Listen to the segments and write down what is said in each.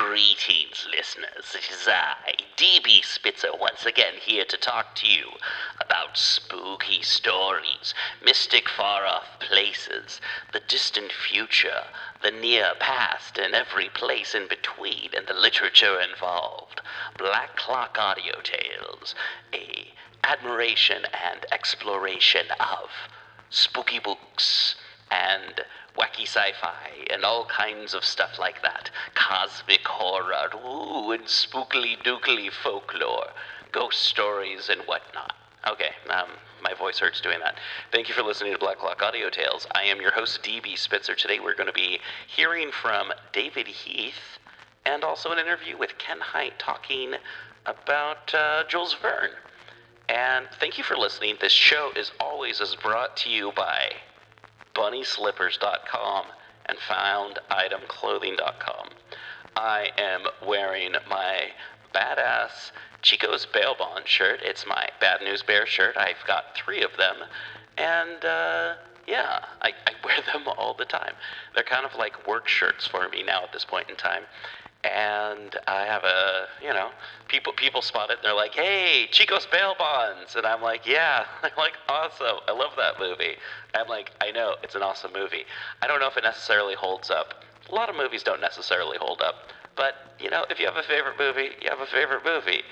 Greetings, listeners. It is I, DB Spitzer, once again here to talk to you about spooky stories, mystic far off places, the distant future, the near past, and every place in between, and the literature involved. Black Clock Audio Tales, a admiration and exploration of spooky books and wacky sci-fi and all kinds of stuff like that. Cosmic horror, ooh, and spookily dookily folklore, ghost stories and whatnot. Okay, um, my voice hurts doing that. Thank you for listening to Black Clock Audio Tales. I am your host, DB Spitzer. Today we're going to be hearing from David Heath and also an interview with Ken Hite talking about uh, Jules Verne. And thank you for listening. This show is always is brought to you by bunnyslippers.com and founditemclothing.com. I am wearing my badass Chico's Bail Bond shirt. It's my Bad News Bear shirt. I've got three of them. And, uh, yeah, I, I wear them all the time. They're kind of like work shirts for me now at this point in time and I have a, you know, people people spot it. And they're like, "Hey, Chico's bail bonds," and I'm like, "Yeah." I'm like, "Awesome! I love that movie." I'm like, "I know it's an awesome movie." I don't know if it necessarily holds up. A lot of movies don't necessarily hold up, but you know, if you have a favorite movie, you have a favorite movie.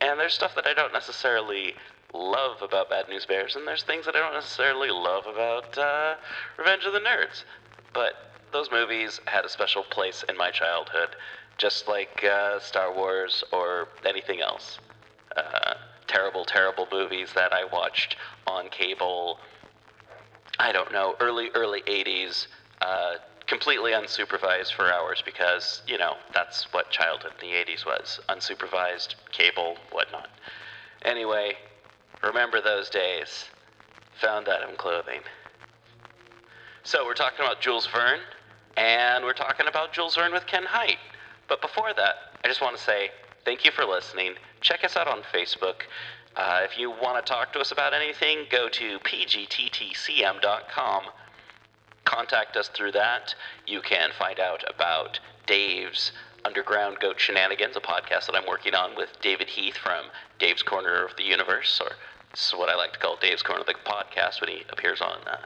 And there's stuff that I don't necessarily love about Bad News Bears, and there's things that I don't necessarily love about uh, Revenge of the Nerds. But those movies had a special place in my childhood just like uh, Star Wars or anything else. Uh, terrible, terrible movies that I watched on cable. I don't know, early, early 80s, uh, completely unsupervised for hours because, you know, that's what childhood in the 80s was unsupervised, cable, whatnot. Anyway, remember those days. Found Item Clothing. So, we're talking about Jules Verne, and we're talking about Jules Verne with Ken Hite. But before that, I just want to say thank you for listening. Check us out on Facebook. Uh, if you want to talk to us about anything, go to pgttcm.com. Contact us through that. You can find out about Dave's Underground Goat Shenanigans, a podcast that I'm working on with David Heath from Dave's Corner of the Universe, or this is what I like to call Dave's Corner of the Podcast when he appears on uh,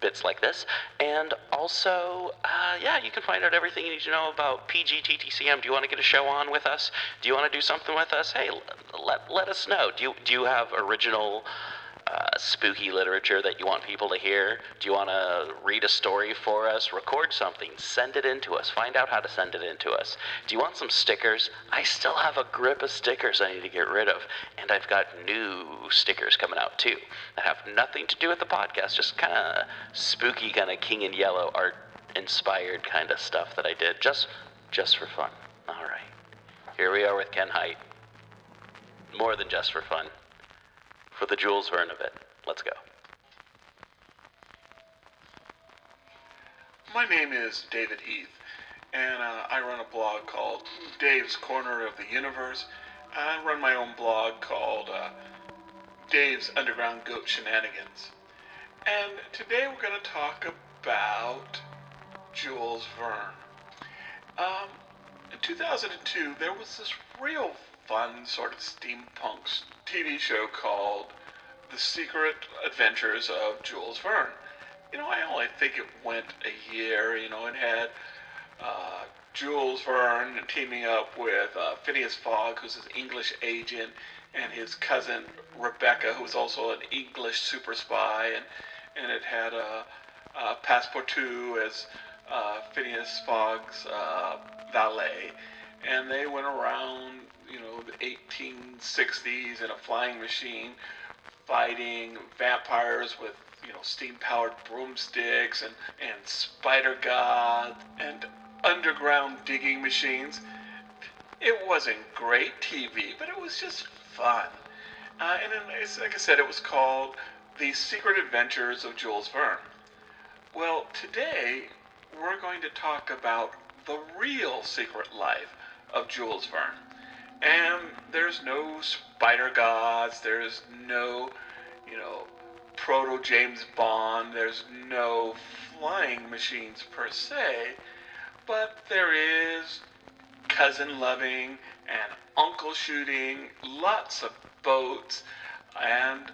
bits like this. And also, uh, yeah, you can find out everything you need to know about PGTTCM. Do you want to get a show on with us? Do you want to do something with us? Hey, let, let us know. Do you, do you have original uh, spooky literature that you want people to hear? Do you want to read a story for us? Record something, send it in to us. Find out how to send it in to us. Do you want some stickers? I still have a grip of stickers I need to get rid of, and I've got new stickers coming out too that have nothing to do with the podcast, just kind of spooky, kind of King in Yellow art inspired kind of stuff that I did just just for fun. All right, here we are with Ken Hite. More than just for fun for the Jules Verne of it. Let's go. My name is David Heath, and uh, I run a blog called Dave's Corner of the Universe. I run my own blog called uh, Dave's Underground Goat Shenanigans. And today we're going to talk about Jules Verne. Um, in 2002, there was this real fun sort of steampunk TV show called The Secret Adventures of Jules Verne. You know, I only think it went a year. You know, it had uh, Jules Verne teaming up with uh, Phineas Fogg, who's his English agent, and his cousin Rebecca, who's also an English super spy, and and it had uh, uh, Passepartout as uh, Phineas Fogg's uh, valet, and they went around you know, the 1860s in a flying machine fighting vampires with, you know, steam powered broomsticks and, and spider gods and underground digging machines. It wasn't great TV, but it was just fun. Uh, and then, like I said, it was called The Secret Adventures of Jules Verne. Well, today we're going to talk about the real secret life of Jules Verne. And there's no spider gods, there's no, you know, proto James Bond, there's no flying machines per se, but there is cousin loving and uncle shooting, lots of boats, and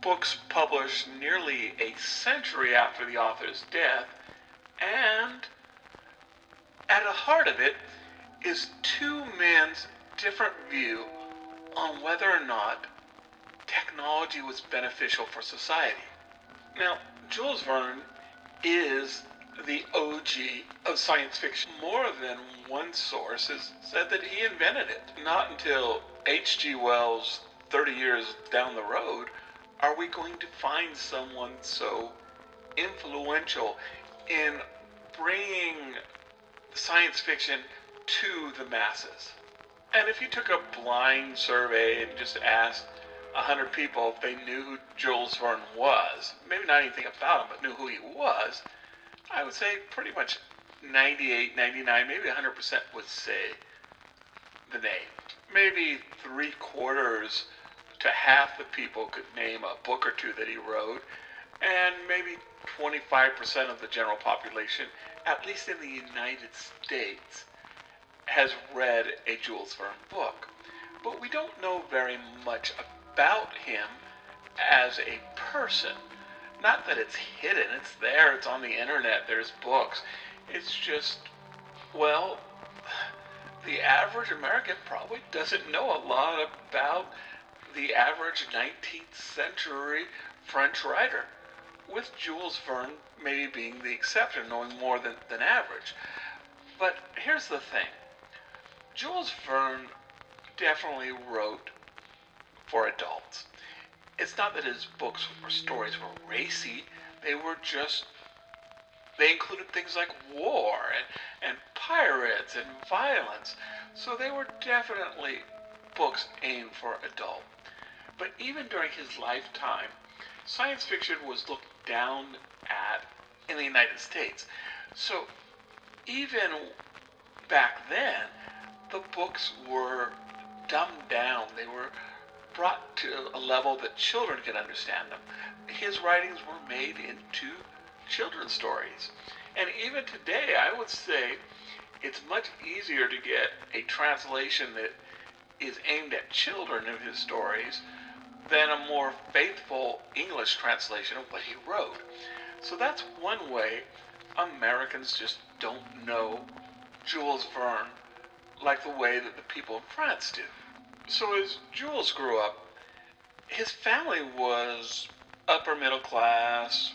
books published nearly a century after the author's death. And at the heart of it is two men's different view on whether or not technology was beneficial for society. Now, Jules Verne is the OG of science fiction. More than one source has said that he invented it. Not until H.G. Wells, 30 years down the road, are we going to find someone so influential in bringing science fiction to the masses. And if you took a blind survey and just asked 100 people if they knew who Jules Verne was, maybe not anything about him, but knew who he was, I would say pretty much 98, 99, maybe 100% would say the name. Maybe three quarters to half the people could name a book or two that he wrote, and maybe 25% of the general population, at least in the United States, has read a Jules Verne book. But we don't know very much about him as a person. Not that it's hidden, it's there, it's on the internet, there's books. It's just, well, the average American probably doesn't know a lot about the average 19th century French writer, with Jules Verne maybe being the exception, knowing more than, than average. But here's the thing Jules Verne definitely wrote for adults. It's not that his books or stories were racy, they were just they included things like war and, and pirates and violence. So they were definitely books aimed for adults. But even during his lifetime, science fiction was looked down at in the United States. So even back then, the books were dumbed down. They were brought to a level that children could understand them. His writings were made into children's stories. And even today, I would say it's much easier to get a translation that is aimed at children of his stories than a more faithful English translation of what he wrote. So that's one way Americans just don't know Jules Verne like the way that the people in France do. So as Jules grew up, his family was upper middle class,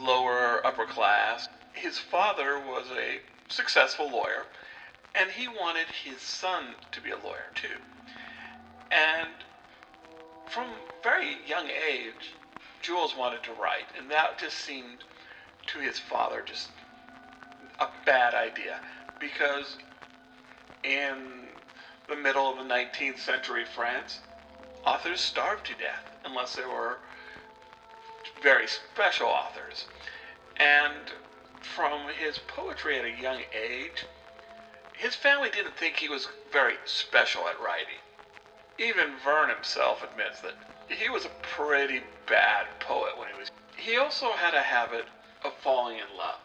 lower upper class. His father was a successful lawyer, and he wanted his son to be a lawyer too. And from very young age, Jules wanted to write, and that just seemed to his father just a bad idea because in the middle of the 19th century France, authors starved to death unless they were very special authors. And from his poetry at a young age, his family didn't think he was very special at writing. Even Verne himself admits that he was a pretty bad poet when he was. He also had a habit of falling in love.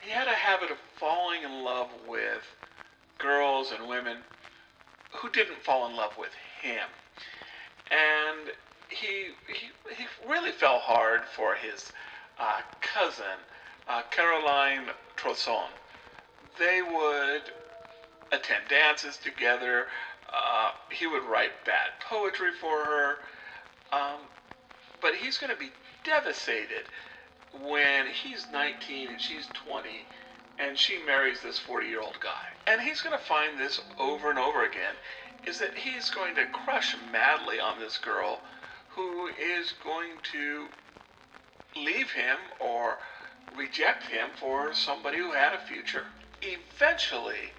He had a habit of falling in love with girls and women who didn't fall in love with him. And he, he, he really fell hard for his uh, cousin, uh, Caroline Tronson. They would attend dances together. Uh, he would write bad poetry for her. Um, but he's going to be devastated when he's 19 and she's 20 and she marries this 40 year old guy. And he's going to find this over and over again is that he's going to crush madly on this girl who is going to leave him or reject him for somebody who had a future. Eventually,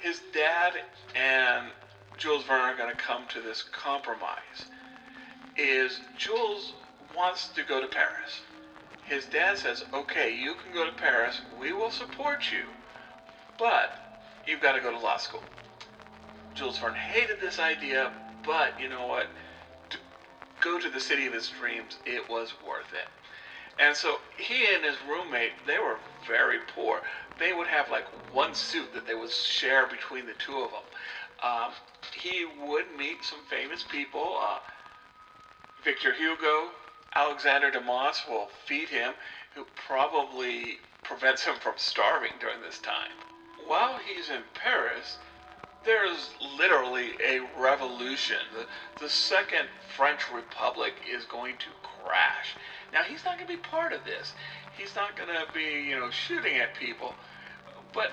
his dad and Jules Verne are going to come to this compromise. Is Jules wants to go to Paris. His dad says, "Okay, you can go to Paris. We will support you, but you've got to go to law school." Jules Verne hated this idea, but you know what? To go to the city of his dreams, it was worth it. And so he and his roommate, they were very poor. They would have like one suit that they would share between the two of them. Um, he would meet some famous people. Uh, Victor Hugo, Alexander Dumas will feed him, who probably prevents him from starving during this time. While he's in Paris, there's literally a revolution. The, the Second French Republic is going to crash. Now, he's not going to be part of this. He's not going to be, you know, shooting at people. But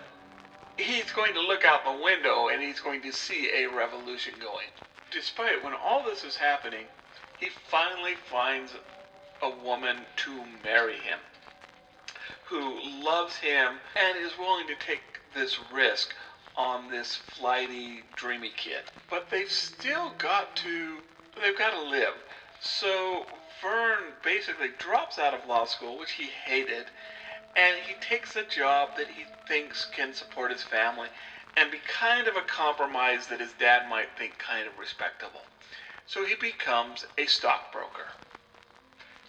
he's going to look out the window and he's going to see a revolution going. Despite when all this is happening, he finally finds a woman to marry him who loves him and is willing to take this risk on this flighty, dreamy kid. But they've still got to, they've got to live. So Verne basically drops out of law school, which he hated, and he takes a job that he thinks can support his family and be kind of a compromise that his dad might think kind of respectable. So he becomes a stockbroker.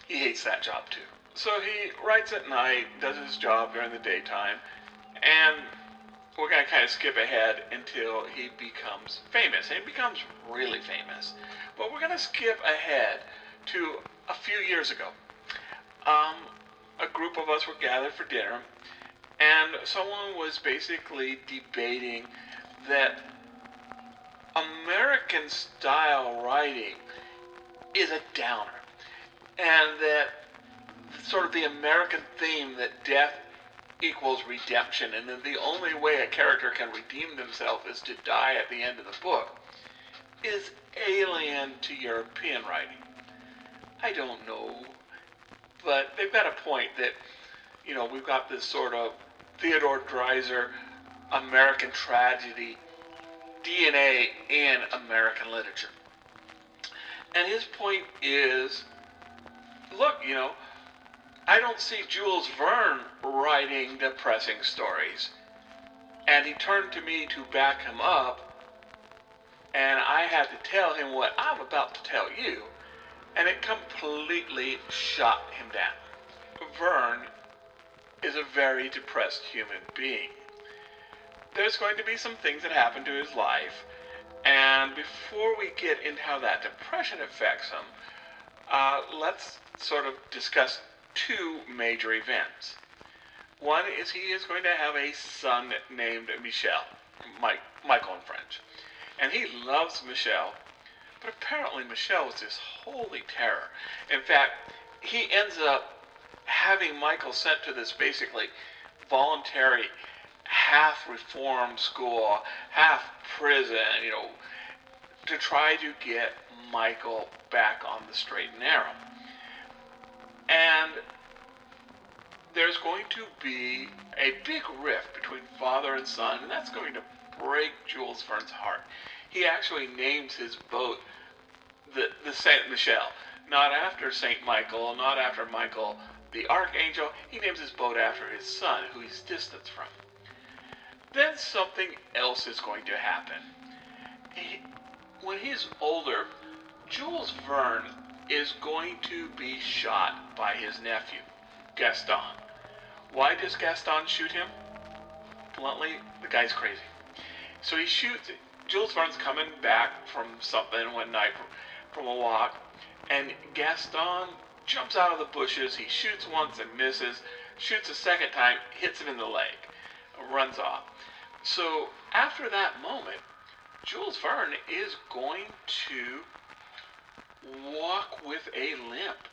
He hates that job too. So he writes at night, does his job during the daytime, and we're going to kind of skip ahead until he becomes famous. And he becomes really famous. But we're going to skip ahead to a few years ago. Um, a group of us were gathered for dinner, and someone was basically debating that American style writing is a downer, and that sort of the American theme that death equals redemption, and then the only way a character can redeem themselves is to die at the end of the book, is alien to European writing. I don't know, but they've got a point that, you know, we've got this sort of Theodore Dreiser American tragedy DNA in American literature. And his point is look, you know, I don't see Jules Verne writing depressing stories. And he turned to me to back him up, and I had to tell him what I'm about to tell you, and it completely shot him down. Verne is a very depressed human being. There's going to be some things that happen to his life, and before we get into how that depression affects him, uh, let's sort of discuss two major events. One is he is going to have a son named Michel, Mike, Michael in French. And he loves Michel, but apparently Michel is this holy terror. In fact, he ends up having Michael sent to this basically voluntary half reform school, half prison, you know, to try to get Michael back on the straight and narrow. And there's going to be a big rift between father and son, and that's going to break Jules Verne's heart. He actually names his boat the, the Saint Michel, not after Saint Michael, not after Michael the Archangel. He names his boat after his son, who he's distanced from. Then something else is going to happen. He, when he's older, Jules Verne is going to be shot by his nephew, Gaston. Why does Gaston shoot him? Bluntly, the guy's crazy. So he shoots. Jules Verne's coming back from something one night from, from a walk, and Gaston jumps out of the bushes. He shoots once and misses. Shoots a second time, hits him in the leg, runs off. So after that moment, Jules Verne is going to walk with a limp.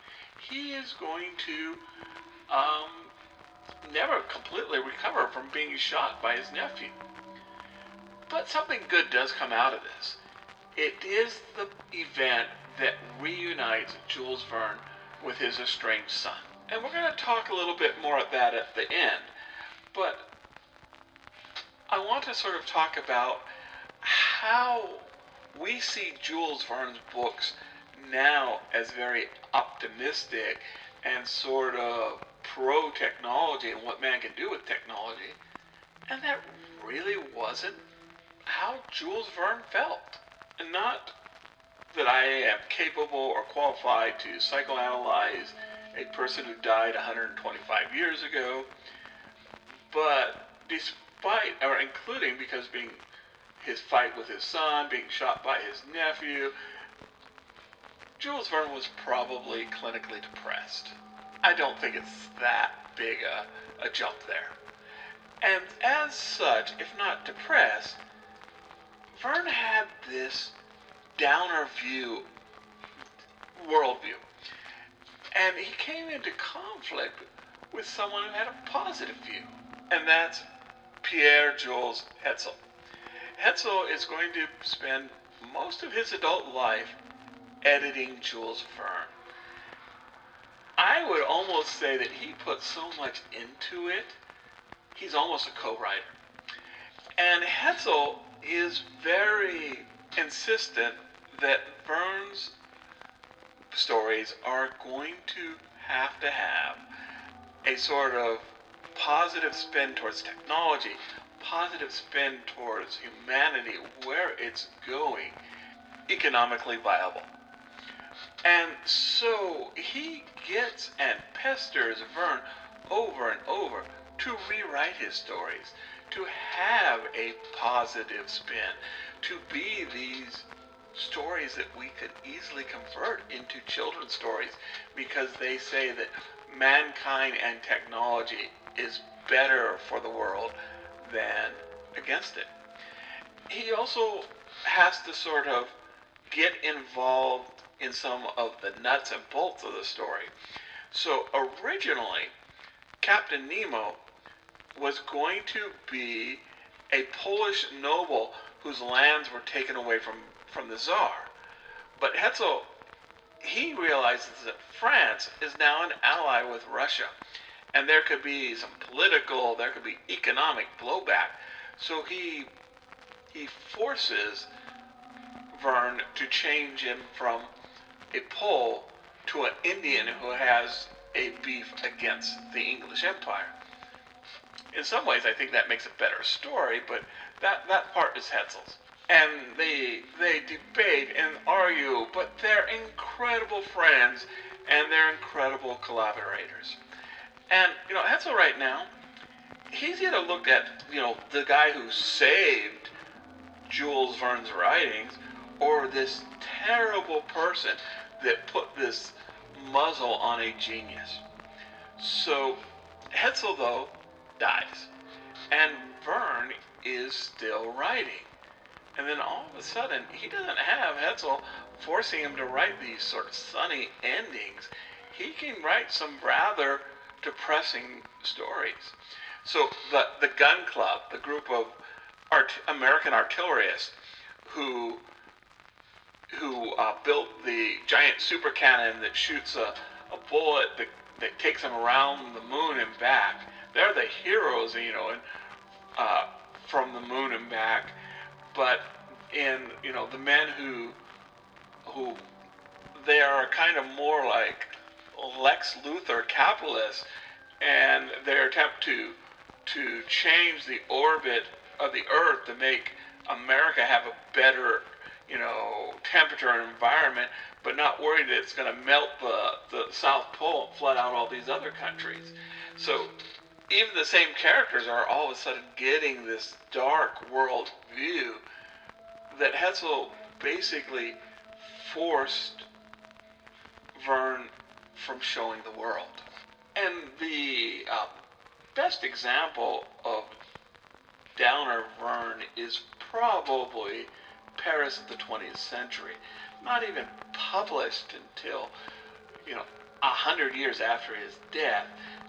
He is going to um, never completely recover from being shot by his nephew. But something good does come out of this. It is the event that reunites Jules Verne with his estranged son. And we're going to talk a little bit more at that at the end. But I want to sort of talk about how we see Jules Verne's books now as very optimistic and sort of pro technology and what man can do with technology. And that really wasn't how Jules Verne felt. And not that I am capable or qualified to psychoanalyze a person who died 125 years ago. But despite, or including because being his fight with his son, being shot by his nephew, Jules Verne was probably clinically depressed. I don't think it's that big a, a jump there. And as such, if not depressed, Verne had this downer view, worldview. And he came into conflict with someone who had a positive view, and that's Pierre Jules Hetzel. Hetzel is going to spend most of his adult life editing Jules Verne. I would almost say that he put so much into it, he's almost a co writer. And Hetzel is very insistent that Verne's stories are going to have to have a sort of positive spin towards technology, positive spin towards humanity, where it's going, economically viable. And so he gets and pesters Verne over and over to rewrite his stories, to have a positive spin, to be these stories that we could easily convert into children's stories because they say that mankind and technology is better for the world than against it. He also has to sort of get involved in some of the nuts and bolts of the story. So originally, Captain Nemo was going to be a Polish noble whose lands were taken away from, from the Tsar. But Hetzel, he realizes that France is now an ally with Russia. And there could be some political, there could be economic blowback. So he he forces Verne to change him from a Pole to an Indian who has a beef against the English Empire. In some ways, I think that makes a better story, but that, that part is Hetzel's. And they they debate and argue, but they're incredible friends and they're incredible collaborators. And you know, Hetzel right now, he's either looked at you know the guy who saved Jules Verne's writings, or this terrible person that put this muzzle on a genius. So Hetzel, though, dies. And Verne is still writing. And then all of a sudden, he doesn't have Hetzel forcing him to write these sort of sunny endings. He can write some rather depressing stories. So the, the Gun Club, the group of art, American artillerists who who uh, built the giant super cannon that shoots a, a bullet that, that takes them around the moon and back. They're the heroes, you know, and, uh, from the moon and back. But in you know the men who who they are kind of more like Lex Luthor capitalists, and their attempt to to change the orbit of the Earth to make America have a better you know, temperature and environment, but not worried that it's going to melt the, the South Pole and flood out all these other countries. So even the same characters are all of a sudden getting this dark world view that Hetzel basically forced Verne from showing the world. And the uh, best example of Downer Verne is probably Paris of the 20th century, not even published until, you know, a hundred years after his death.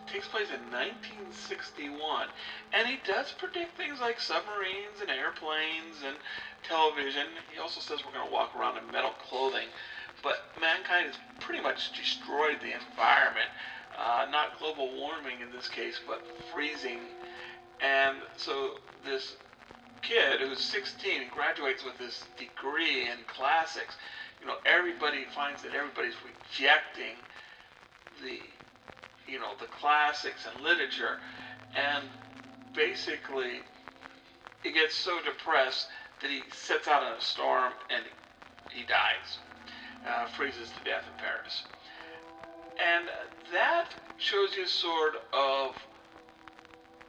Takes place in 1961, and he does predict things like submarines and airplanes and television. He also says we're going to walk around in metal clothing, but mankind has pretty much destroyed the environment. Uh, not global warming in this case, but freezing. And so this kid who's 16 graduates with this degree in classics, you know, everybody finds that everybody's rejecting the, you know, the classics and literature, and basically he gets so depressed that he sets out in a storm and he dies, uh, freezes to death in Paris. And that shows you sort of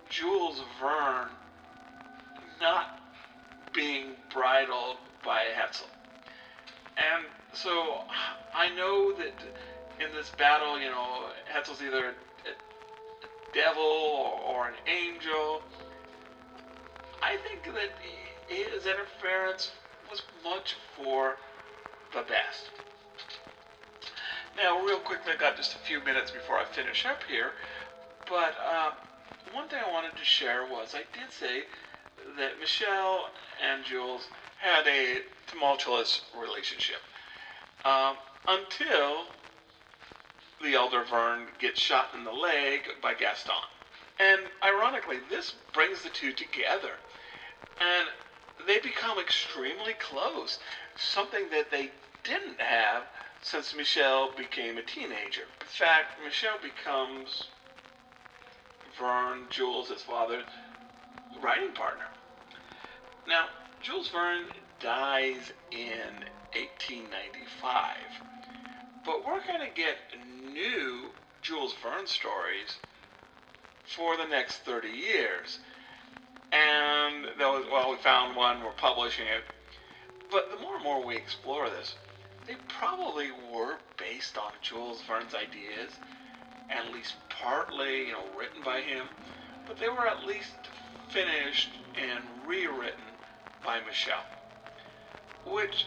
Jules Verne not being bridled by Hetzel. And so I know that in this battle, you know, Hetzel's either a devil or an angel. I think that his interference was much for the best. Now, real quickly, I've got just a few minutes before I finish up here, but uh, one thing I wanted to share was I did say that Michel and Jules had a tumultuous relationship um, until the elder Verne gets shot in the leg by Gaston. And ironically, this brings the two together. And they become extremely close, something that they didn't have since Michel became a teenager. In fact, Michel becomes Verne, Jules' father, writing partner. Now, Jules Verne dies in 1895, but we're going to get new Jules Verne stories for the next 30 years. And that was, well, we found one, we're publishing it. But the more and more we explore this, they probably were based on Jules Verne's ideas, at least partly, you know, written by him, but they were at least finished and rewritten by Michel. Which,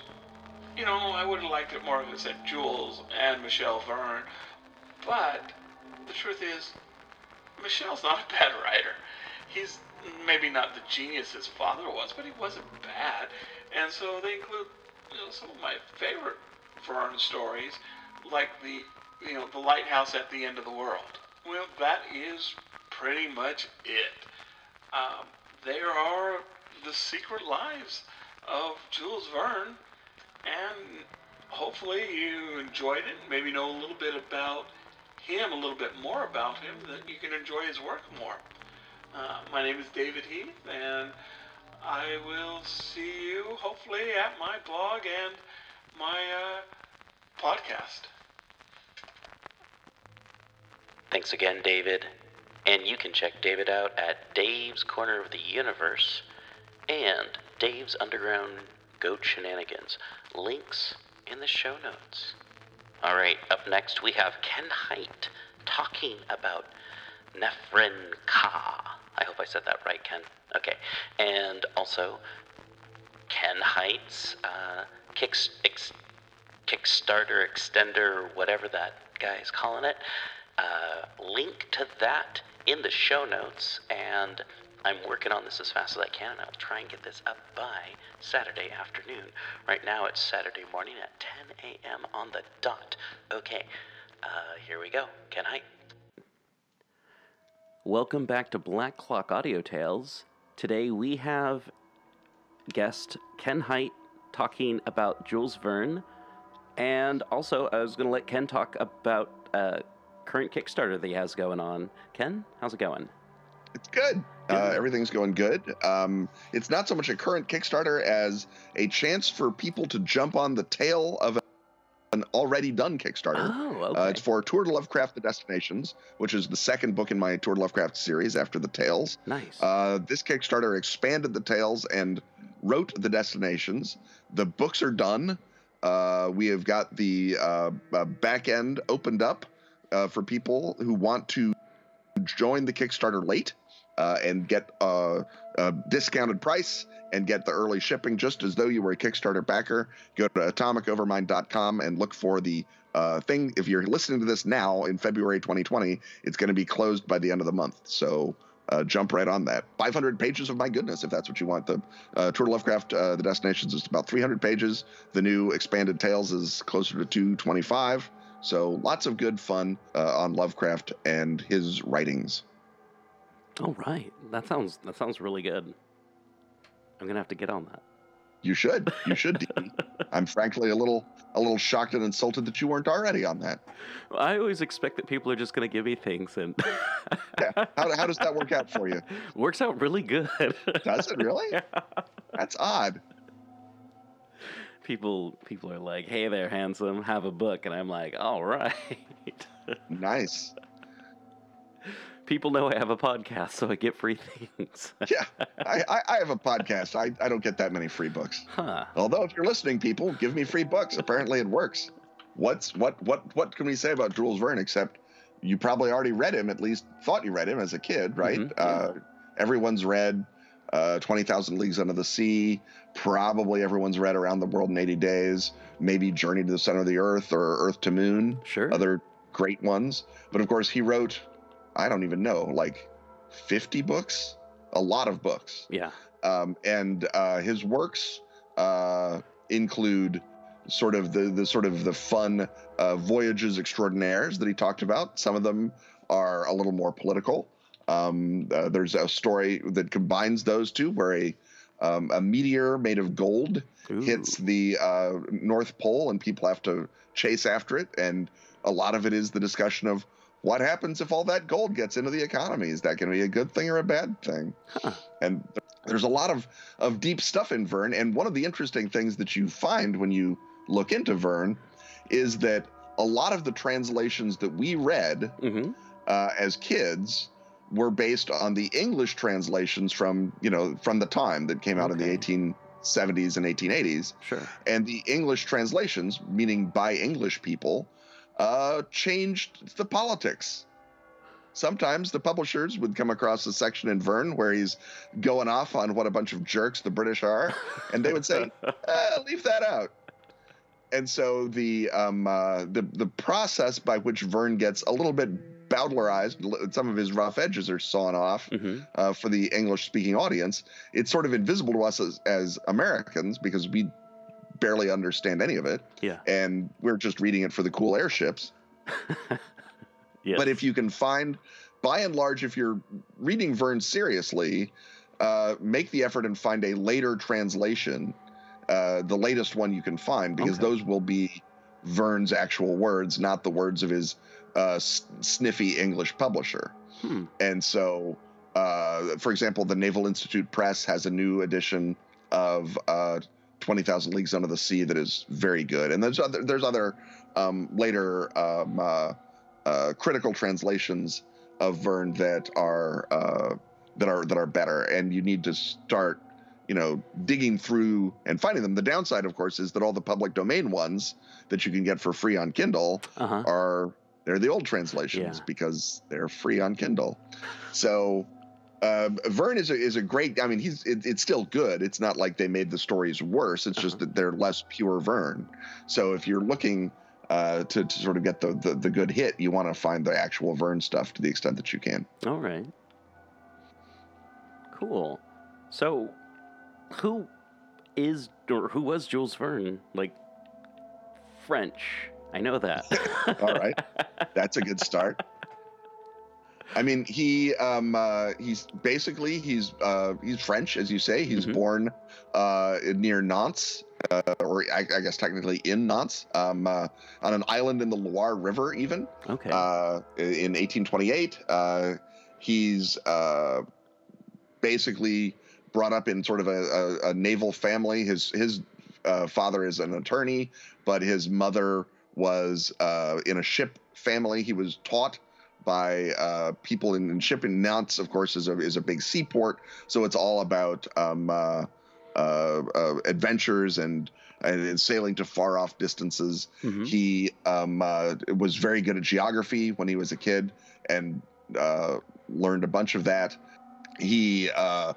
you know, I would have liked it more if it said Jules and Michel Verne, but the truth is, Michel's not a bad writer. He's maybe not the genius his father was, but he wasn't bad. And so they include you know, some of my favorite Verne stories, like the you know the lighthouse at the end of the world. Well, that is pretty much it. Um, there are the secret lives of Jules Verne, and hopefully you enjoyed it. Maybe know a little bit about him, a little bit more about him, that you can enjoy his work more. Uh, my name is David Heath, and I will see you hopefully at my blog and my uh, podcast. Thanks again, David. And you can check David out at Dave's Corner of the Universe and Dave's Underground Goat Shenanigans. Links in the show notes. All right, up next we have Ken Hite talking about Nephrin Ka. I hope I said that right, Ken. Okay. And also, Ken Hite's uh, kick, ex, Kickstarter extender, whatever that guy is calling it. Uh, link to that in the show notes, and I'm working on this as fast as I can, and I'll try and get this up by Saturday afternoon. Right now it's Saturday morning at 10 a.m. on the dot. Okay, uh, here we go. Ken Hite. Welcome back to Black Clock Audio Tales. Today we have guest Ken Hite talking about Jules Verne, and also I was going to let Ken talk about uh, current Kickstarter that he has going on. Ken, how's it going? It's good. Uh, everything's going good. Um, it's not so much a current Kickstarter as a chance for people to jump on the tail of an already done Kickstarter. Oh, okay. Uh, it's for Tour de Lovecraft: The Destinations, which is the second book in my Tour de Lovecraft series after the Tales. nice. Uh, this Kickstarter expanded the Tales and wrote the Destinations. The books are done. Uh, we have got the uh, uh, back end opened up uh, for people who want to join the Kickstarter late uh, and get a, a discounted price and get the early shipping just as though you were a Kickstarter backer. Go to atomicovermind.com and look for the uh, thing. If you're listening to this now in February 2020, it's going to be closed by the end of the month. So uh, jump right on that. 500 pages of my goodness, if that's what you want. The uh, Tour de Lovecraft, uh, the Destinations is about 300 pages. The new expanded Tales is closer to 225. So lots of good fun uh, on Lovecraft and his writings. All right, that sounds that sounds really good. I'm gonna have to get on that. You should. You should. Dee. I'm frankly a little a little shocked and insulted that you weren't already on that. I always expect that people are just gonna give me things, and Yeah. How, how does that work out for you? works out really good. Does it really? Yeah. That's odd. people people are like, "Hey there, handsome, have a book," and I'm like, "All right." Nice. People know I have a podcast, so I get free things. Yeah, I, I, I have a podcast. I, I don't get that many free books. huh? Although, if you're listening, people, give me free books. Apparently, it works. What's what what what can we say about Jules Verne except you probably already read him, at least thought you read him as a kid, right? Mhm, Uh, everyone's read uh, Twenty Thousand Leagues Under the Sea. Probably everyone's read Around the World in 80 Days. Maybe Journey to the Center of the Earth or Earth to Moon. Sure. Other great ones. But of course, he wrote, I don't even know, like 50 books, a lot of books yeah. um, and uh, his works uh, include sort of the, the sort of the fun uh, voyages extraordinaires that he talked about. Some of them are a little more political. Um, uh, there's a story that combines those two, where a um, a meteor made of gold hits the uh, North Pole, and people have to chase after it. And a lot of it is the discussion of what happens if all that gold gets into the economy. Is that going to be a good thing or a bad thing? Huh. And there's a lot of, of deep stuff in Verne. And one of the interesting things that you find when you look into Verne is that a lot of the translations that we read Mhm. uh, as kids were based on the English translations from, you know, from the time that came out in the Okay. 1870s and 1880s. Sure. And the English translations, meaning by English people, uh, changed the politics. Sometimes the publishers would come across a section in Verne where he's going off on what a bunch of jerks the British are, and they would say, eh, "Leave that out." And so the um, uh, the the process by which Verne gets a little bit Bowdlerized, some of his rough edges are sawn off hmm uh, for the English speaking audience. It's sort of invisible to us as, as Americans because we barely understand any of it. Yeah. And we're just reading it for the cool airships. Yes. But if you can find, by and large, if you're reading Verne seriously, uh, make the effort and find a later translation, uh, the latest one you can find, because Okay. those will be Verne's actual words, not the words of his uh, sniffy English publisher. Hmm. And so, uh, for example, the Naval Institute Press has a new edition of uh, 20,000 Leagues Under the Sea that is very good. And there's other, there's other um, later um, uh, uh, critical translations of Verne that are uh, that are that are better. And you need to start, you know, digging through and finding them. The downside, of course, is that all the public domain ones that you can get for free on Kindle Uh-huh. are they're the old translations Yeah. because they're free on Kindle. So uh, Verne is a, is a great. I mean, he's it, it's still good. It's not like they made the stories worse. It's just Uh-huh. that they're less pure Verne. So if you're looking uh, to, to sort of get the, the the good hit, you want to find the actual Verne stuff to the extent that you can. All right. Cool. So, who is or who was Jules Verne? Like French. I know that. All right, that's a good start. I mean, he um, uh, he's basically he's uh, he's French, as you say. He's Mhm. born uh, near Nantes, uh, or I, I guess technically in Nantes, um, uh, on an island in the Loire River, even Okay. uh, in 1828. Uh, he's uh, basically brought up in sort of a, a, a naval family. His his uh, father is an attorney, but his mother was uh, in a ship family. He was taught by uh, people in, in shipping. Nantes, of course, is a is a big seaport, so it's all about um, uh, uh, uh, adventures and and sailing to far off distances. Mhm. He um, uh, was very good at geography when he was a kid and uh, learned a bunch of that. He uh,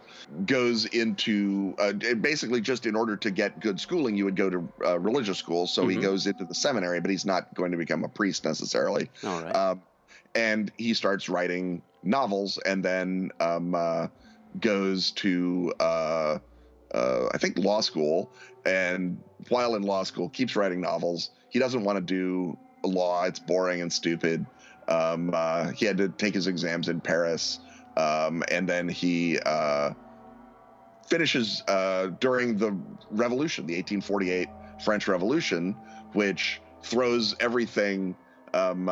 goes into uh, basically just in order to get good schooling, you would go to uh, religious school. So he Mhm. goes into the seminary, but he's not going to become a priest necessarily. All right. And he starts writing novels and then um, uh, goes to, uh, uh, I think, law school. And while in law school, keeps writing novels. He doesn't want to do law, it's boring and stupid. Um, uh, he had to take his exams in Paris. Um, and then he uh, finishes uh, during the revolution, the 1848 French Revolution, which throws everything um,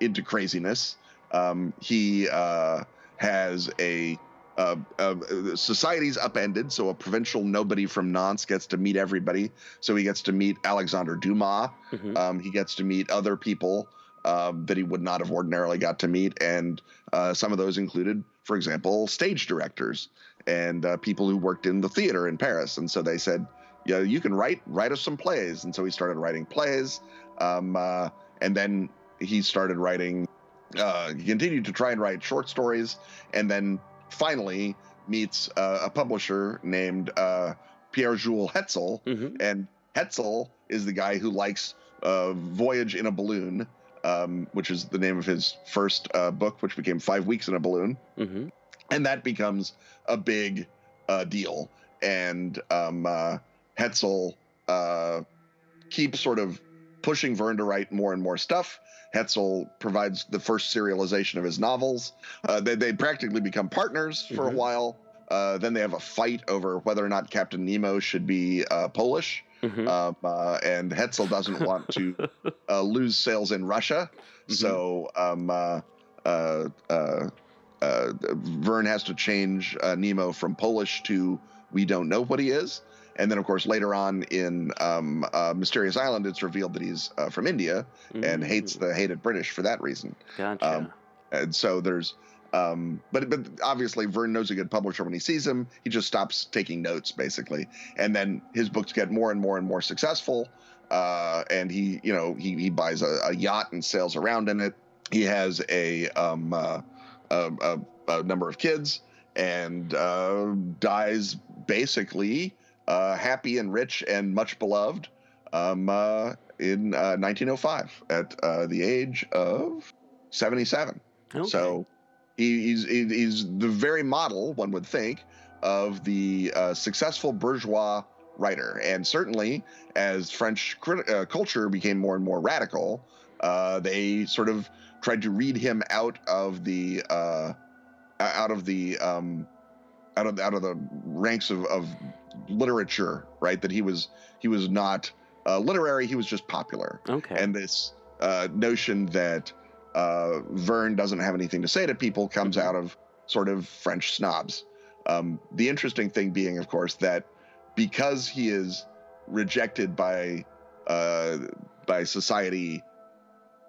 into craziness. Um, he uh, has a uh, uh, society's upended, so a provincial nobody from Nantes gets to meet everybody. So he gets to meet Alexander Dumas. Mhm. Um, he gets to meet other people um, that he would not have ordinarily got to meet, and uh, some of those included, for example, stage directors and uh, people who worked in the theater in Paris. And so they said, "Yeah, you can write write us some plays." And so he started writing plays, um, uh, and then he started writing. Uh, he continued to try and write short stories, and then finally meets uh, a publisher named uh, Pierre Jules Hetzel, Mhm. and Hetzel is the guy who likes uh, Voyage in a Balloon, um, which is the name of his first uh, book, which became Five Weeks in a Balloon, Mhm. and that becomes a big uh, deal. And um, uh, Hetzel uh, keeps sort of pushing Verne to write more and more stuff. Hetzel provides the first serialization of his novels. Uh, they, they practically become partners for Mhm. a while. Uh, then they have a fight over whether or not Captain Nemo should be uh, Polish. Mhm. Um, uh, and Hetzel doesn't want to uh, lose sales in Russia. So um, uh, uh, uh, uh, Verne has to change uh, Nemo from Polish to we don't know what he is. And then, of course, later on in um, uh, Mysterious Island, it's revealed that he's uh, from India and Mhm. hates the hated British for that reason. Gotcha. um, And so there's, um, but but obviously Verne knows a good publisher when he sees him. He just stops taking notes basically, and then his books get more and more and more successful. Uh, and he, you know, he he buys a, a yacht and sails around in it. He has a um uh, a, a, a number of kids and uh, dies basically uh, happy and rich and much beloved um, uh, in uh, 1905 at uh, the age of 77. okay. So he, he's he's the very model, one would think, of the uh, successful bourgeois writer. And certainly, as French crit- uh, culture became more and more radical, uh, they sort of tried to read him out of the uh, out of the um, out of out of the ranks of, of literature. Right, that he was he was not uh, literary; he was just popular okay. and this uh, notion that uh, Verne doesn't have anything to say to people comes Mhm. out of sort of French snobs. Um, the interesting thing being, of course, that because he is rejected by uh, by society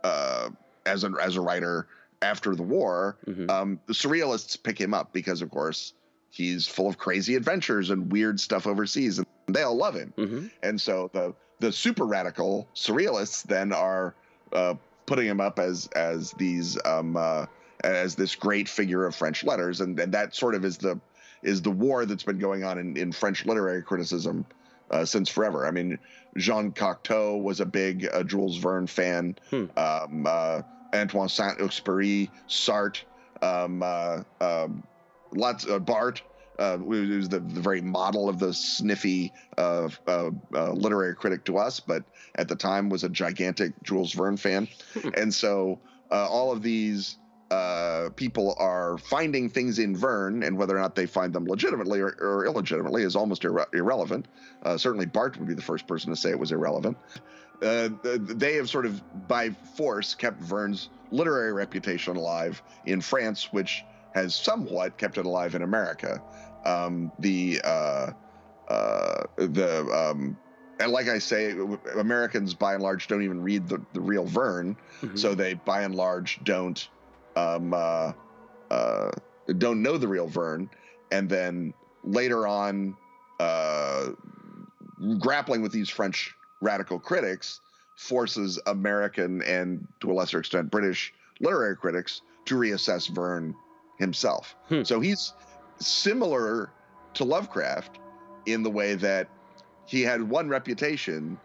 uh, as a as a writer after the war, Mhm. um, the surrealists pick him up because, of course, he's full of crazy adventures and weird stuff overseas, and they all love him. Mhm. And so the the super radical surrealists then are uh, putting him up as as these um, uh, as this great figure of French letters, and, and that sort of is the is the war that's been going on in, in French literary criticism uh, since forever. I mean, Jean Cocteau was a big uh, Jules Verne fan. Hmm. Um, uh, Antoine Saint-Exupéry, Sartre, um, uh, um, lots uh, Barthes, uh, who was the, the very model of the sniffy uh, uh, uh, literary critic to us, but at the time was a gigantic Jules Verne fan. and so uh, all of these uh, people are finding things in Verne, and whether or not they find them legitimately or, or illegitimately is almost irre- irrelevant. Uh, certainly, Barthes would be the first person to say it was irrelevant. Uh, they have sort of, by force, kept Verne's literary reputation alive in France, which has somewhat kept it alive in America. Um, the uh, uh, the um, and like I say, Americans by and large don't even read the, the real Verne, Mhm. so they by and large don't um, uh, uh, don't know the real Verne, and then later on, uh, grappling with these French radical critics forces American and to a lesser extent British literary critics to reassess Verne himself. Hmm. So he's similar to Lovecraft in the way that he had one reputation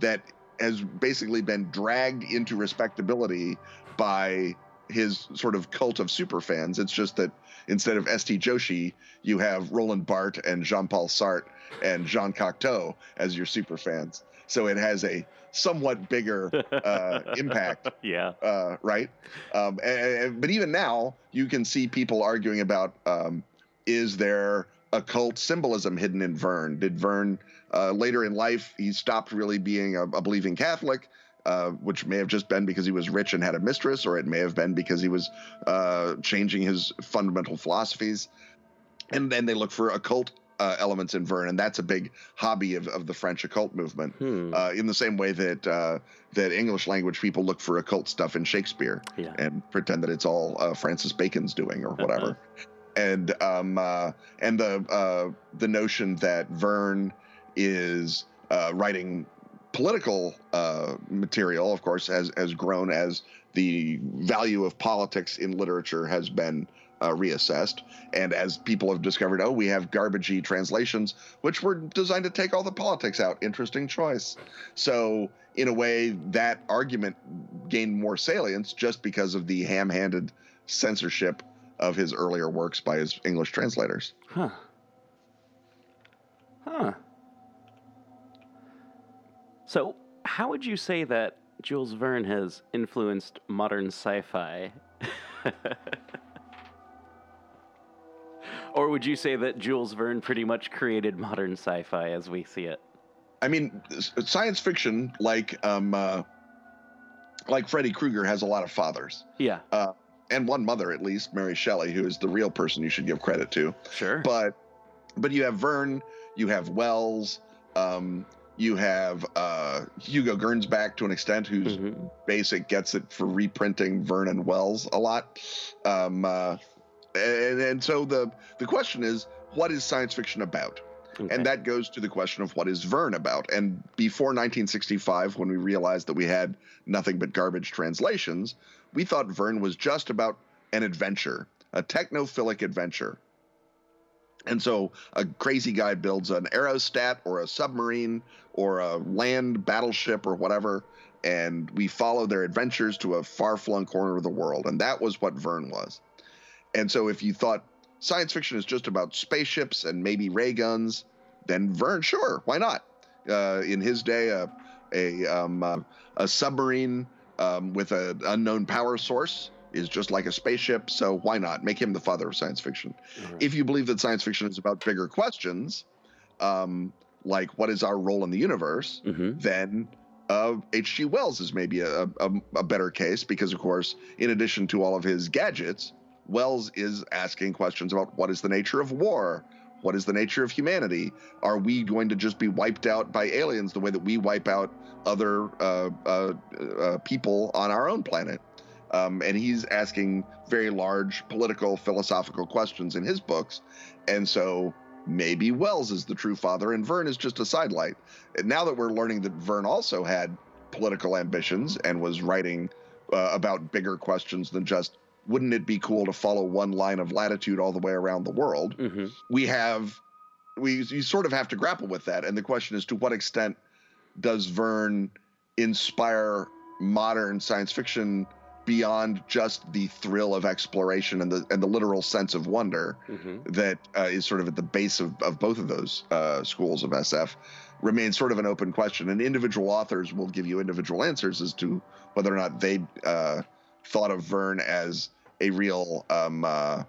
that has basically been dragged into respectability by his sort of cult of superfans. It's just that instead of S.T. Joshi, you have Roland Barthes and Jean-Paul Sartre and Jean Cocteau as your superfans. So it has a somewhat bigger uh, impact yeah. uh, right? Um, and, and- but even now, you can see people arguing about um, is there occult symbolism hidden in Verne? Did Verne uh, later in life he stopped really being a, a believing Catholic? Uh, which may have just been because he was rich and had a mistress, or it may have been because he was uh, changing his fundamental philosophies. and then they look for occult uh, elements in Verne, and that's a big hobby of, of the French occult movement. Hmm. Uh, in the same way that uh, that English language people look for occult stuff in Shakespeare Yeah. and pretend that it's all uh, Francis Bacon's doing or whatever. And um, uh, and the uh, the notion that Verne is uh, writing political uh, material, of course, has has grown as the value of politics in literature has been uh, reassessed, and as people have discovered, oh, we have garbagey translations which were designed to take all the politics out. Interesting choice. So, in a way, that argument gained more salience just because of the ham-handed censorship of his earlier works by his English translators. Huh. Huh. So, how would you say that Jules Verne has influenced modern sci fi? or would you say that Jules Verne pretty much created modern sci fi as we see it? I mean, science fiction, like um, uh, like Freddy Krueger, has a lot of fathers, Yeah, uh, and one mother at least, Mary Shelley, who is the real person you should give credit to. sure. But but you have Verne, you have Wells, um, you have uh, Hugo Gernsback to an extent, who's Mhm. basic gets it for reprinting Verne and Wells a lot. Um, uh, and, and so the the question is, what is science fiction about? Okay. And that goes to the question of what is Verne about. And before 1965, when we realized that we had nothing but garbage translations, we thought Verne was just about an adventure, a technophilic adventure. And so a crazy guy builds an aerostat or a submarine or a land battleship or whatever, and we follow their adventures to a far flung corner of the world. And that was what Verne was. And so if you thought science fiction is just about spaceships and maybe ray guns, then Verne, sure, why not? Uh, in his day, a a, um, uh, a submarine um, with an unknown power source is just like a spaceship, so why not make him the father of science fiction? Alright. If you believe that science fiction is about bigger questions, um, like what is our role in the universe, Mhm. then uh, H.G. Wells is maybe a, a, a better case because, of course, in addition to all of his gadgets, Wells is asking questions about what is the nature of war? What is the nature of humanity? Are we going to just be wiped out by aliens the way that we wipe out other uh, uh, uh, people on our own planet? Um, and he's asking very large political, philosophical questions in his books. And so maybe Wells is the true father and Verne is just a sidelight. And now that we're learning that Verne also had political ambitions and was writing uh, about bigger questions than just wouldn't it be cool to follow one line of latitude all the way around the world, Mhm. we have we you sort of have to grapple with that. And the question is to what extent does Verne inspire modern science fiction beyond just the thrill of exploration and the and the literal sense of wonder Mhm. that uh, is sort of at the base of, of both of those uh, schools of SF remains sort of an open question. And individual authors will give you individual answers as to whether or not they uh, thought of Verne as a real um, uh,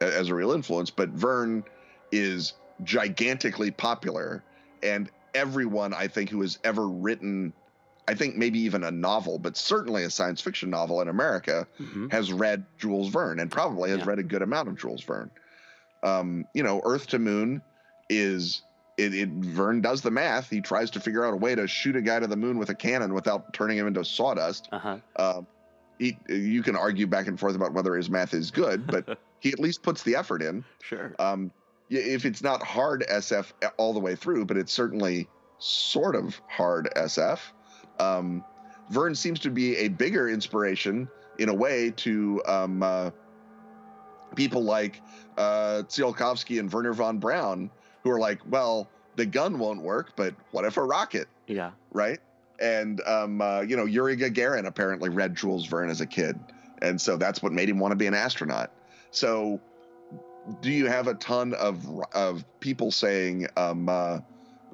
as a real influence. But Verne is gigantically popular, and everyone I think who has ever written. I think maybe even a novel, but certainly a science fiction novel in America, Mhm. has read Jules Verne and probably has Yeah. read a good amount of Jules Verne. Um, you know, Earth to Moon is it, it Verne does the math. He tries to figure out a way to shoot a guy to the moon with a cannon without turning him into sawdust. Uh-huh. Um, he, you can argue back and forth about whether his math is good, but he at least puts the effort in. Sure. Um, if it's not hard SF all the way through, but it's certainly sort of hard SF. Um, Verne seems to be a bigger inspiration in a way to um, uh, people like uh, Tsiolkovsky and Wernher von Braun, who are like, well, the gun won't work, but what if a rocket, Yeah. right? And um, uh, you know, Yuri Gagarin apparently read Jules Verne as a kid, and so that's what made him want to be an astronaut. So, do you have a ton of of people saying um, uh,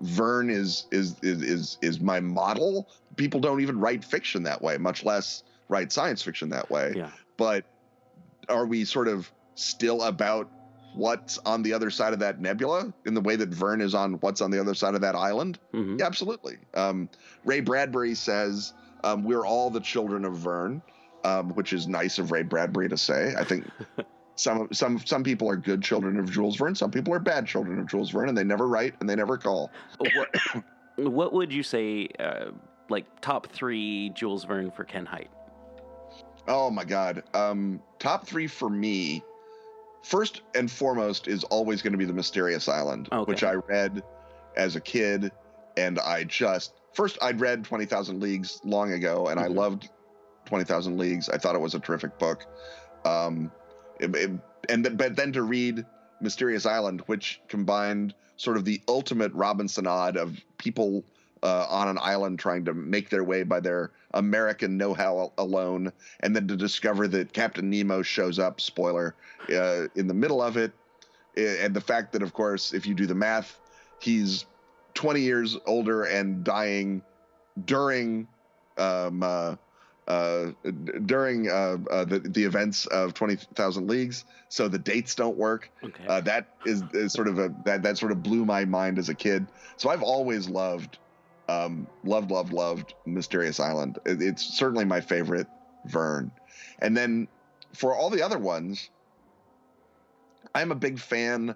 Verne is, is is is is my model? People don't even write fiction that way, much less write science fiction that way. Yeah. But are we sort of still about what's on the other side of that nebula in the way that Verne is on what's on the other side of that island? Mhm. Yeah, absolutely. Um, Ray Bradbury says um, we're all the children of Verne, um, which is nice of Ray Bradbury to say. I think some some some people are good children of Jules Verne. Some people are bad children of Jules Verne, and they never write and they never call. What, what would you say, uh, like top three Jules Verne for Ken Hite? Oh my God. Um, top three for me. First and foremost is always going to be the Mysterious Island, Okay. which I read as a kid, and I just first I'd read Twenty Thousand Leagues long ago, and I Mhm. loved Twenty Thousand Leagues. I thought it was a terrific book. Um, it- it- and th- but then to read Mysterious Island, which combined sort of the ultimate Robinsonade of people uh, on an island trying to make their way by their American know-how alone, and then to discover that Captain Nemo shows up, spoiler, uh, in the middle of it, and the fact that, of course, if you do the math, he's 20 years older and dying during um, uh, uh, during uh, uh, the the events of 20,000 Leagues, so the dates don't work. Okay. Uh, that is, is sort of a that that sort of blew my mind as a kid. So I've always loved, um, loved, loved, loved Mysterious Island. It's certainly my favorite Verne. And then for all the other ones, I'm a big fan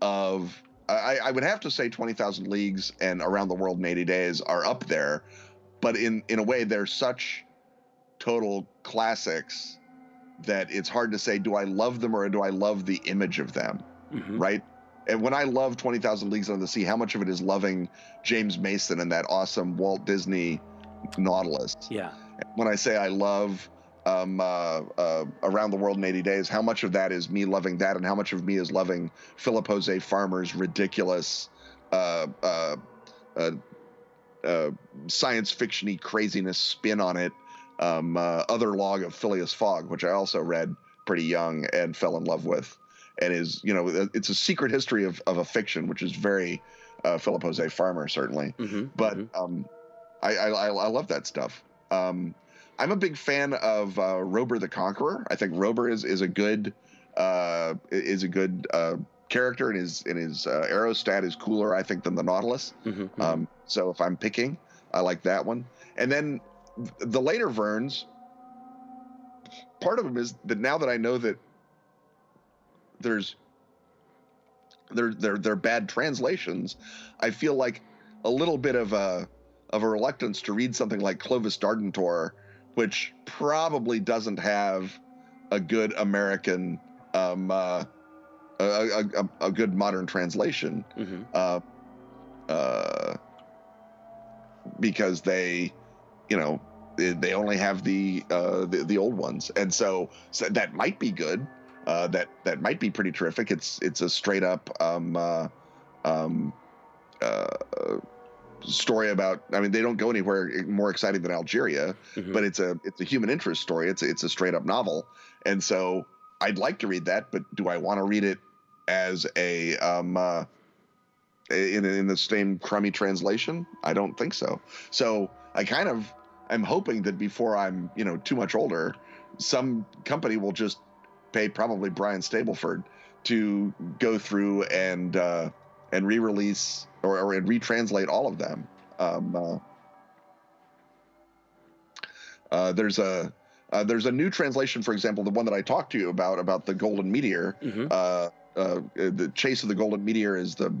of. I, I would have to say Twenty Thousand Leagues and Around the World in 80 Days are up there, but in in a way they're such total classics that it's hard to say do I love them or do I love the image of them, Mhm. right? And when I love 20,000 Leagues Under the Sea, how much of it is loving James Mason and that awesome Walt Disney Nautilus? Yeah. When I say I love um, uh, uh, Around the World in 80 Days, how much of that is me loving that and how much of me is loving Philip Jose Farmer's ridiculous uh, uh, uh, uh, science fiction-y craziness spin on it? Um, uh, Other Log of Phileas Fogg, which I also read pretty young and fell in love with and is you know it's a secret history of, of a fiction which is very uh, Philip Jose Farmer certainly. Hmm but um, I, I I love that stuff. Um, I'm a big fan of uh, Robur the Conqueror. I think Robur is is a good uh, is a good uh, character and his and his uh, aerostat is cooler I think than the Nautilus. Hmm um, so if I'm picking, I like that one. And then the later Vernes, part of them is that now that I know that there's they're they're they're bad translations, I feel like a little bit of a of a reluctance to read something like Clovis Dardentor, which probably doesn't have a good American um, uh, a, a, a, good modern translation. Hmm uh, uh, because they, you know, they, they only have the, uh, the the old ones, and so, so that might be good. Uh, that that might be pretty terrific. It's it's a straight up um, uh, um, uh, story about. I mean, they don't go anywhere more exciting than Algeria, hmm but it's a it's a human interest story. It's a, it's a straight up novel, and so I'd like to read that. But do I want to read it as a um, uh, in in the same crummy translation? I don't think so. So I kind of I'm hoping that before I'm you know too much older, some company will just pay probably Brian Stableford to go through and uh, and re-release or, or and retranslate all of them. Um, uh, uh, there's a uh, there's a new translation, for example, the one that I talked to you about about the Golden Meteor. hmm Uh, uh, the Chase of the Golden Meteor is the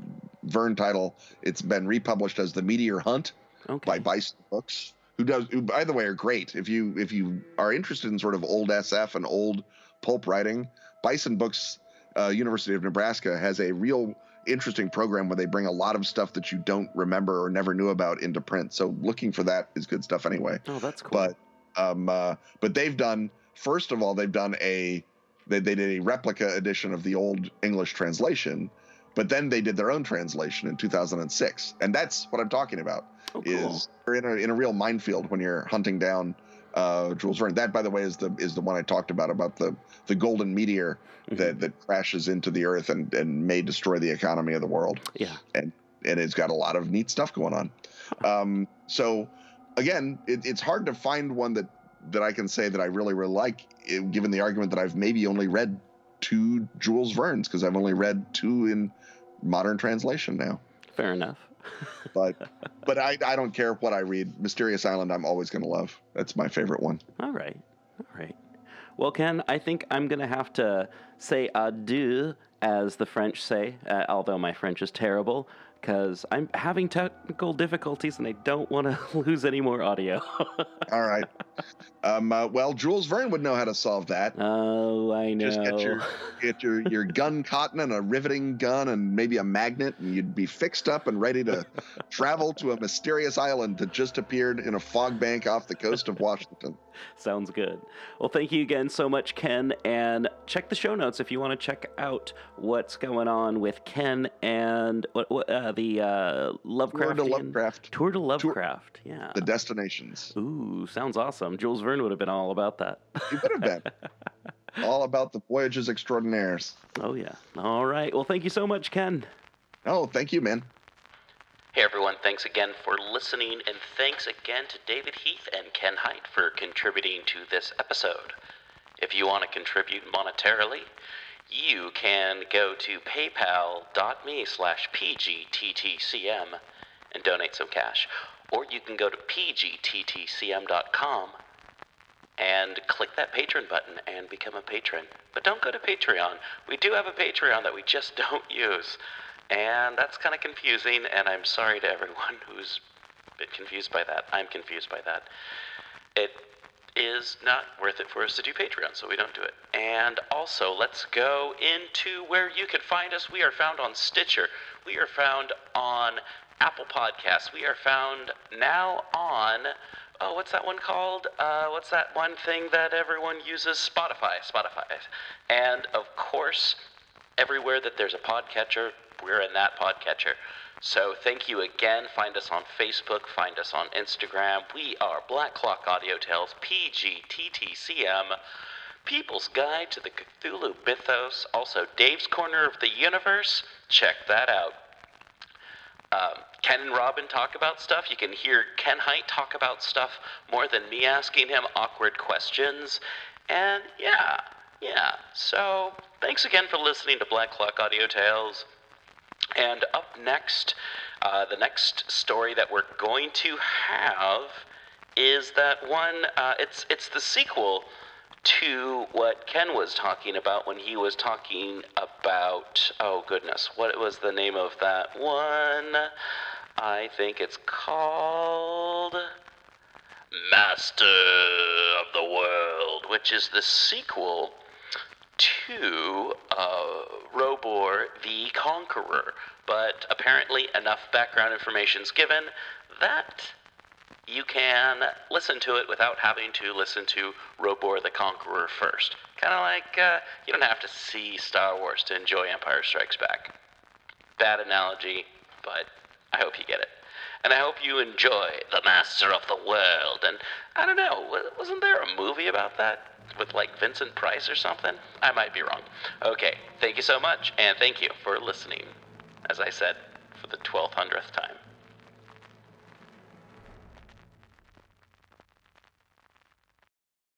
Verne title. It's been republished as the Meteor Hunt Okay. by Bison Books, who does, who by the way are great. If you if you are interested in sort of old SF and old pulp writing, Bison Books, uh, University of Nebraska has a real interesting program where they bring a lot of stuff that you don't remember or never knew about into print. So looking for that is good stuff anyway Oh, that's cool. but um, uh, but they've done first of all they've done a they, they did a replica edition of the old English translation, but then they did their own translation in 2006, and that's what I'm talking about. oh, cool. Is you're in a in a real minefield when you're hunting down uh, Jules Verne. That, by the way, is the is the one I talked about about the the golden meteor Mhm. that that crashes into the earth and and may destroy the economy of the world yeah. and and it's got a lot of neat stuff going on. Um, so again, it, it's hard to find one that that I can say that I really really like, eh, given the argument that I've maybe only read two Jules Verne's because I've only read two in modern translation now. Fair enough. But but I I don't care what I read. Mysterious Island I'm always going to love. That's my favorite one. All right. All right. Well, Ken, I think I'm going to have to say adieu, as the French say, uh, although my French is terrible, because I'm having technical difficulties and I don't want to lose any more audio. All right. Um, uh, well, Jules Verne would know how to solve that. oh, I know. Just get your get your, your gun cotton and a riveting gun and maybe a magnet, and you'd be fixed up and ready to travel to a mysterious island that just appeared in a fog bank off the coast of Washington. Sounds good. Well, thank you again so much, Ken. And check the show notes if you want to check out what's going on with Ken and uh, the uh, Lovecraft Tour to Lovecraft. Tour to Lovecraft. Yeah. The destinations. Ooh, sounds awesome. Jules Verne would have been all about that. You would have been. All about the voyages extraordinaires. oh yeah. All right. Well, thank you so much, Ken. Oh, thank you, man. Hey everyone, thanks again for listening, and thanks again to David Heath and Ken Hite for contributing to this episode. If you want to contribute monetarily, you can go to paypal.me slash pgttcm and donate some cash. Or you can go to pgttcm.com and click that patron button and become a patron. But don't go to Patreon. We do have a Patreon that we just don't use. And that's kind of confusing, and I'm sorry to everyone who's been confused by that. I'm confused by that. It is not worth it for us to do Patreon, so we don't do it. And also, let's go into where you can find us. We are found on Stitcher. We are found on Apple Podcasts. We are found now on oh, what's that one called? Uh, what's that one thing that everyone uses? Spotify. Spotify. And of course, everywhere that there's a podcatcher, we're in that podcatcher. So thank you again. Find us on Facebook, find us on Instagram. We are Black Clock Audio Tales, PGTTCM, People's Guide to the Cthulhu Mythos, also Dave's Corner of the Universe. Check that out. Um, Ken and Robin talk about stuff. You can hear Ken Hite talk about stuff more than me asking him awkward questions. And yeah, yeah. So thanks again for listening to Black Clock Audio Tales. And up next, uh, the next story that we're going to have is that one. Uh, it's it's the sequel to what Ken was talking about when he was talking about. Oh goodness, what was the name of that one? I think it's called Master of the World, which is the sequel to uh, Robur the Conqueror. But apparently, enough background information's given that you can listen to it without having to listen to Robur the Conqueror first. Kind of like uh, you don't have to see Star Wars to enjoy Empire Strikes Back. Bad analogy, but I hope you get it. And I hope you enjoy The Master of the World. And I don't know, wasn't there a movie about that? With like Vincent Price or something? I might be wrong. Okay, thank you so much, and thank you for listening, as I said, for the 1200th time.